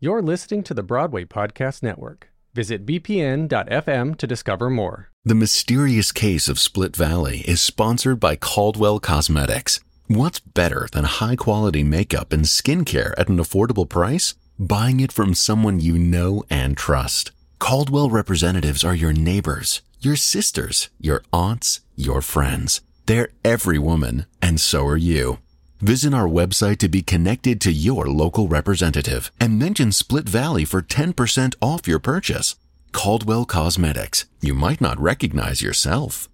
You're listening to the Broadway Podcast Network. Visit bpn.fm to discover more. The Mysterious Case of Split Valley is sponsored by Caldwell Cosmetics. What's better than high quality makeup and skincare at an affordable price? Buying it from someone you know and trust. Caldwell representatives are your neighbors, your sisters, your aunts, your friends. They're every woman, and so are you. Visit our website to be connected to your local representative and mention Split Valley for 10% off your purchase. Caldwell Cosmetics. You might not recognize yourself.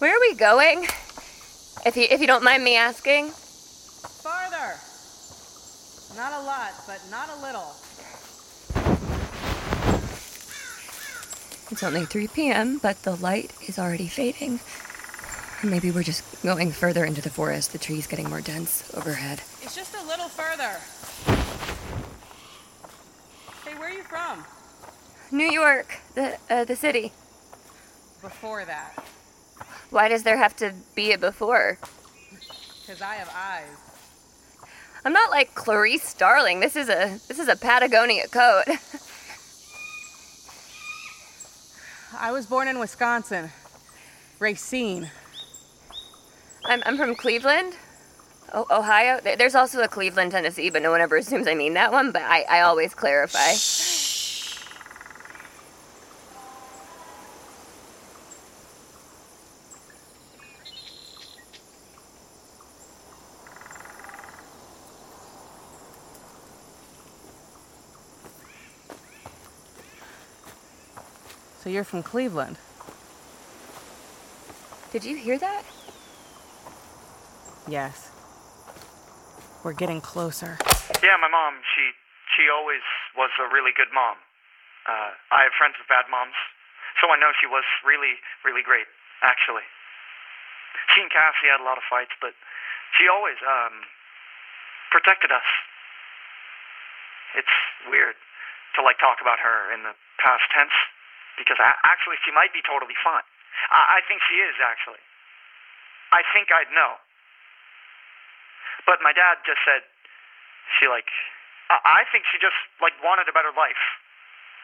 Where are we going? If you if you don't mind me asking. Farther. Not a lot, but not a little. It's only 3 p.m., but the light is already fading. Maybe we're just going further into the forest, the trees getting more dense overhead. It's just a little further. Hey, where are you from? New York, the uh, the city. Before that. Why does there have to be a before? Because I have eyes. I'm not like Clarice Starling. This is a this is a Patagonia coat. I was born in Wisconsin. Racine. I'm I'm from Cleveland. Oh, Ohio. There's also a Cleveland, Tennessee, but no one ever assumes I mean that one. But I, I always clarify. So you're from Cleveland. Did you hear that? Yes. We're getting closer. Yeah, my mom, she she always was a really good mom. Uh, I have friends with bad moms, so I know she was really, really great, actually. She and Cassie had a lot of fights, but she always um, protected us. It's weird to like talk about her in the past tense because a- actually she might be totally fine. I, I think she is actually. I think I'd know. But my dad just said she like I I think she just like wanted a better life.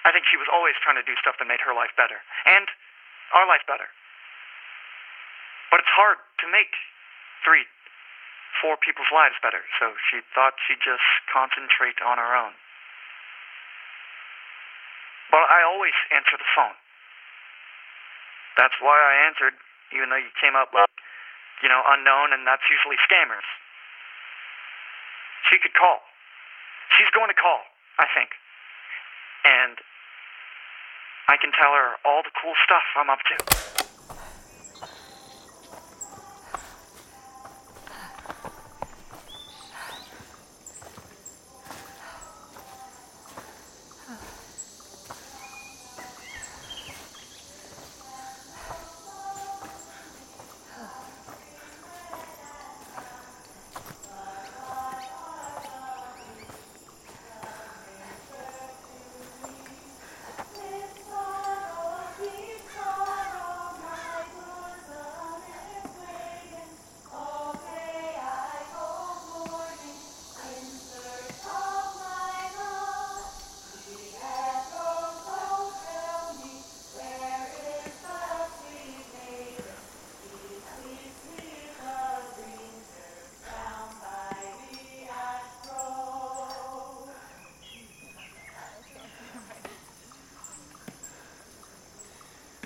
I think she was always trying to do stuff that made her life better and our life better. But it's hard to make three, four people's lives better, so she thought she'd just concentrate on her own. But I always answer the phone. That's why I answered, even though you came up like, you know, unknown, and that's usually scammers. She could call. She's going to call, I think. And I can tell her all the cool stuff I'm up to.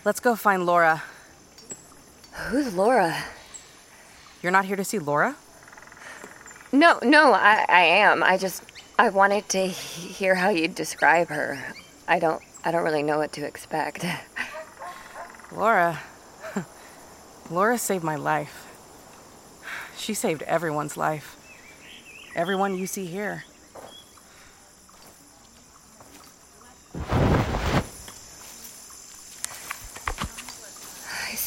Let's go find Laura. Who's Laura? You're not here to see Laura? No, no, I, I am. I just I wanted to he- hear how you'd describe her. I don't I don't really know what to expect. Laura. Laura saved my life. She saved everyone's life. Everyone you see here.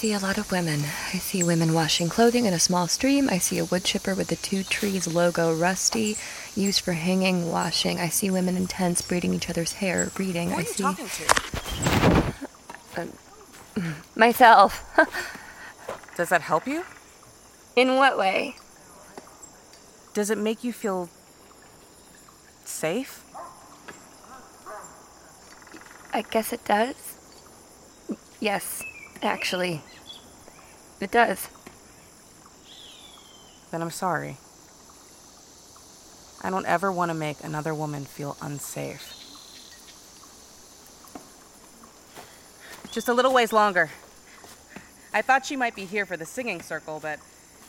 See a lot of women. I see women washing clothing in a small stream. I see a wood chipper with the two trees logo rusty, used for hanging, washing. I see women in tents braiding each other's hair, reading. Who I you see talking to? Myself. Does that help you? In what way? Does it make you feel safe? I guess it does. Yes, actually. It does. Then I'm sorry. I don't ever want to make another woman feel unsafe. Just a little ways longer. I thought she might be here for the singing circle, but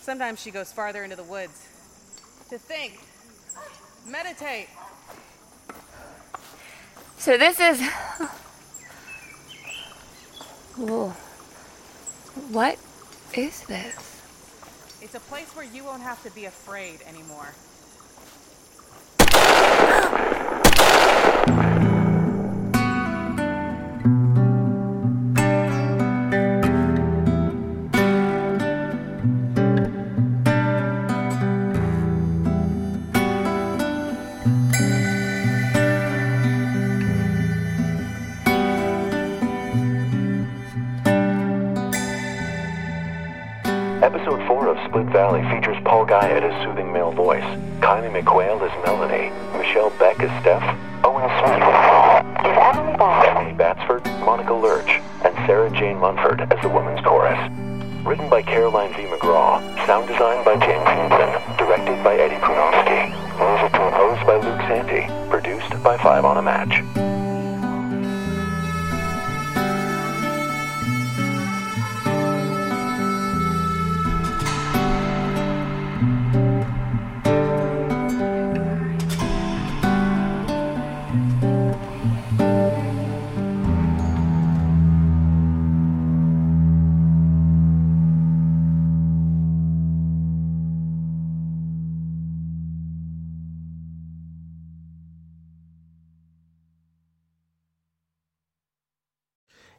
sometimes she goes farther into the woods. To think, meditate. So this is. Whoa. What is this? It's a place where you won't have to be afraid anymore. Episode 4 of Split Valley features Paul Guy his soothing male voice, Keilly McQuail as Melanie, Michelle Beck as Steph, Owen Smith is Emily Emily Batsford, Monica Lerch, and Sara Jane Munford as the women's chorus. Written by Caroline V. McGraw, sound designed by James Hansen, directed by Eddie Prunoske, music composed by Luke Santy, produced by Five on a Match.